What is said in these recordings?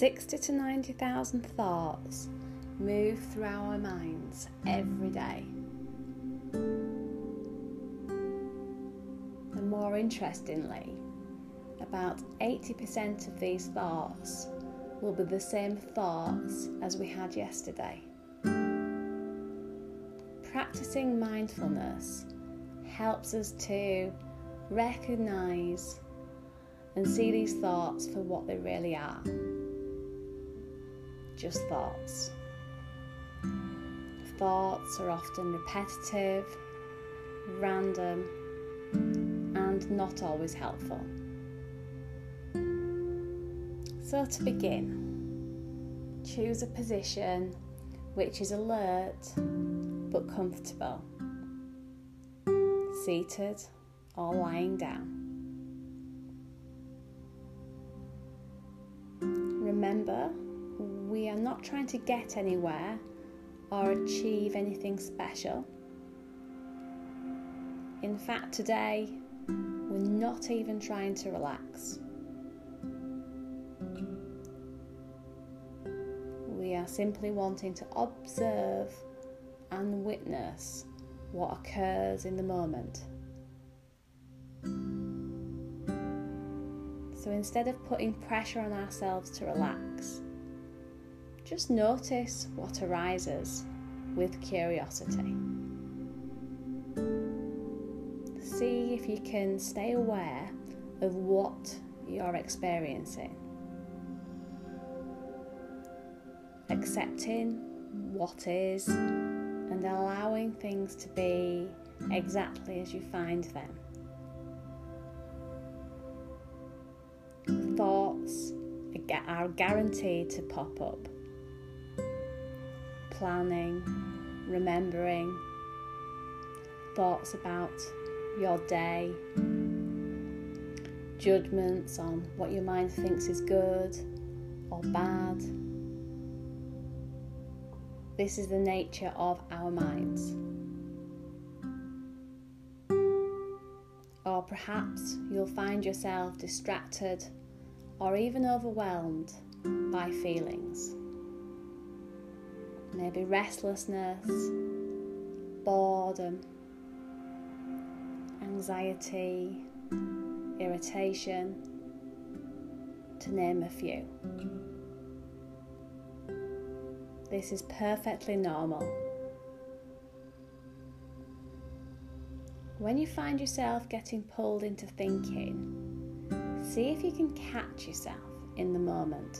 60 to 90,000 thoughts move through our minds every day. And more interestingly, about 80% of these thoughts will be the same thoughts as we had yesterday. Practicing mindfulness helps us to recognize and see these thoughts for what they really are just thoughts. Thoughts are often repetitive, random, and not always helpful. So, to begin, choose a position which is alert but comfortable, seated or lying down. We are not trying to get anywhere or achieve anything special. In fact, today we're not even trying to relax. We are simply wanting to observe and witness what occurs in the moment. So instead of putting pressure on ourselves to relax, just notice what arises with curiosity. See if you can stay aware of what you're experiencing. Accepting what is and allowing things to be exactly as you find them. Thoughts are guaranteed to pop up. Planning, remembering, thoughts about your day, judgments on what your mind thinks is good or bad this is the nature of our minds. Or perhaps you'll find yourself distracted or even overwhelmed by feelings. Maybe restlessness, boredom, anxiety, irritation, to name a few. This is perfectly normal. When you find yourself getting pulled into thinking, see if you can catch yourself in the moment.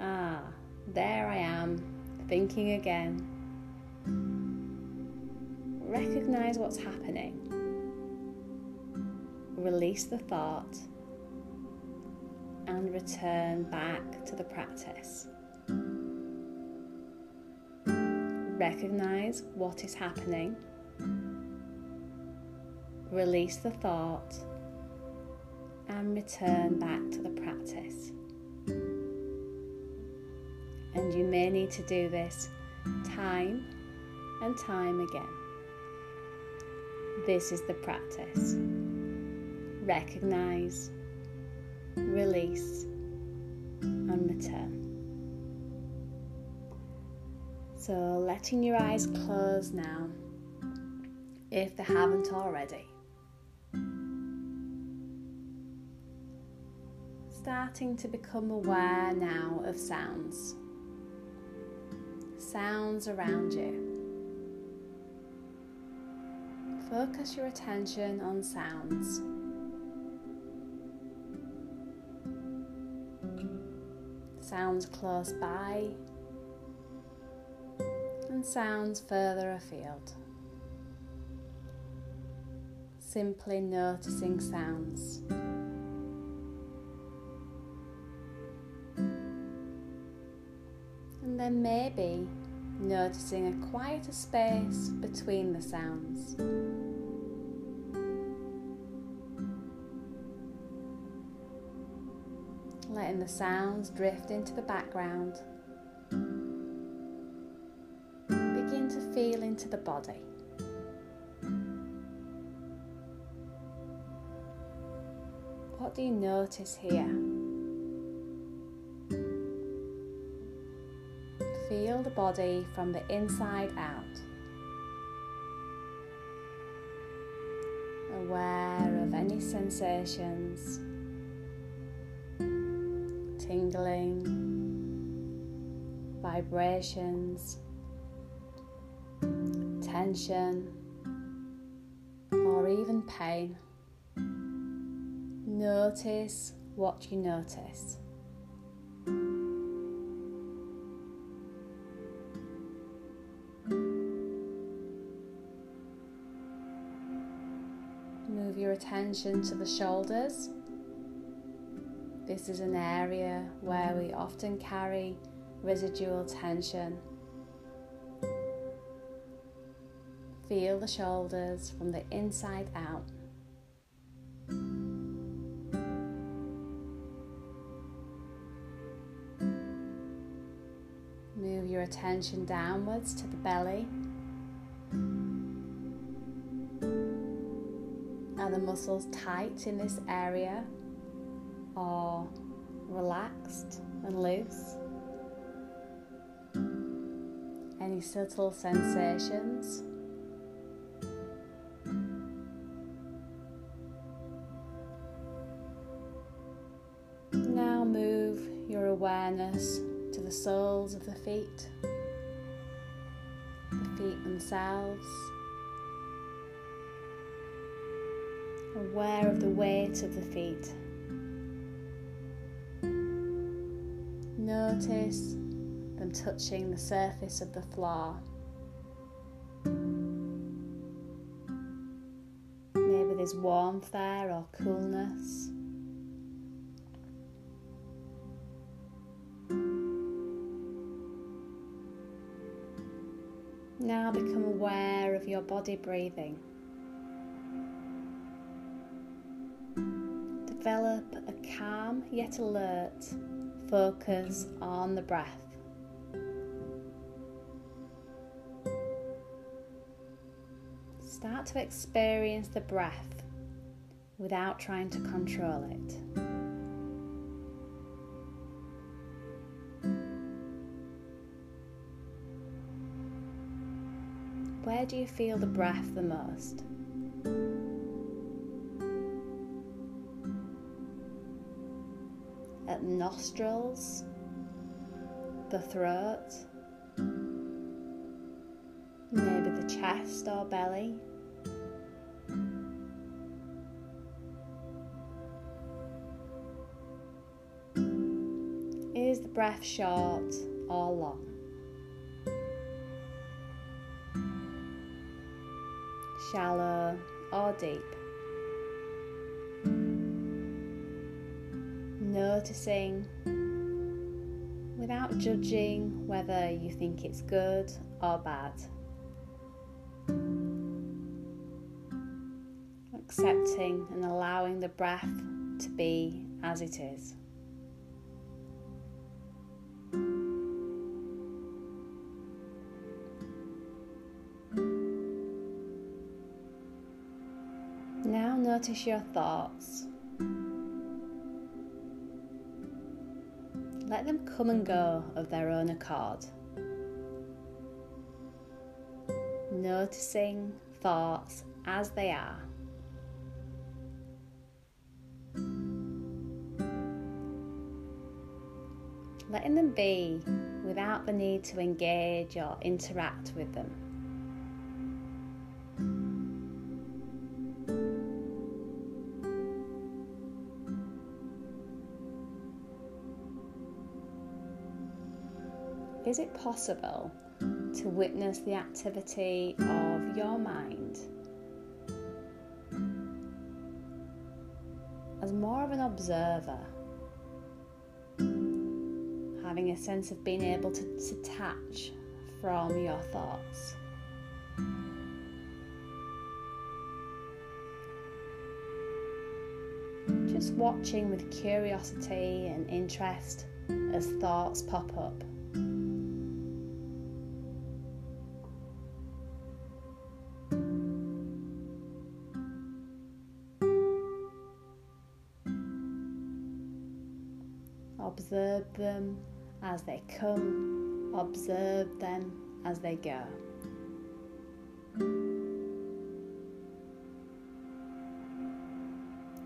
Ah, there I am, thinking again. Recognize what's happening. Release the thought and return back to the practice. Recognize what is happening. Release the thought and return back to the practice. And you may need to do this time and time again. This is the practice. Recognize, release, and return. So, letting your eyes close now, if they haven't already. Starting to become aware now of sounds. Sounds around you. Focus your attention on sounds. Sounds close by and sounds further afield. Simply noticing sounds. Then maybe noticing a quieter space between the sounds. Letting the sounds drift into the background. Begin to feel into the body. What do you notice here? The body from the inside out. Aware of any sensations, tingling, vibrations, tension, or even pain. Notice what you notice. Attention to the shoulders. This is an area where we often carry residual tension. Feel the shoulders from the inside out. Move your attention downwards to the belly. Are the muscles tight in this area or relaxed and loose? Any subtle sensations? Now move your awareness to the soles of the feet, the feet themselves. Aware of the weight of the feet. Notice them touching the surface of the floor. Maybe there's warmth there or coolness. Now become aware of your body breathing. Develop a calm yet alert focus on the breath. Start to experience the breath without trying to control it. Where do you feel the breath the most? Nostrils, the throat, maybe the chest or belly. Is the breath short or long? shallow or deep. Noticing without judging whether you think it's good or bad. Accepting and allowing the breath to be as it is. Now notice your thoughts. Let them come and go of their own accord. Noticing thoughts as they are. Letting them be without the need to engage or interact with them. Is it possible to witness the activity of your mind as more of an observer, having a sense of being able to detach from your thoughts? Just watching with curiosity and interest as thoughts pop up. Observe them as they come observe them as they go.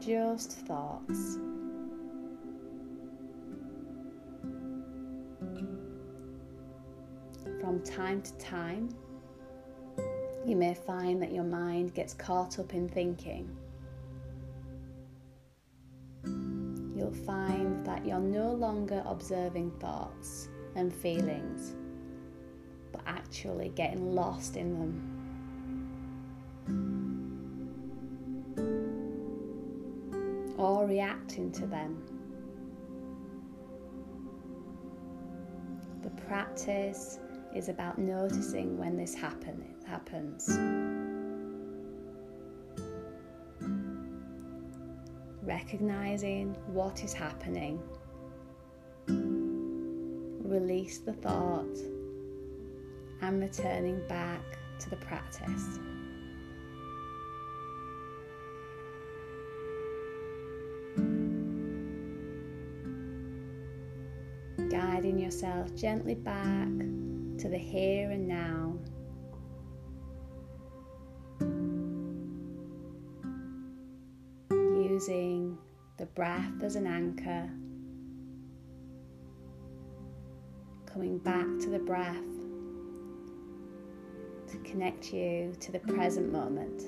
Just thoughts. From time to time, you may find that your mind gets caught up in thinking. You'll find that you're no longer observing thoughts and feelings, but actually getting lost in them. Or reacting to them. The practice is about noticing when this happen, happens. Recognizing what is happening. Release the thought and returning back to the practice. Guiding yourself gently back to the here and now. Using the breath as an anchor, coming back to the breath to connect you to the present moment.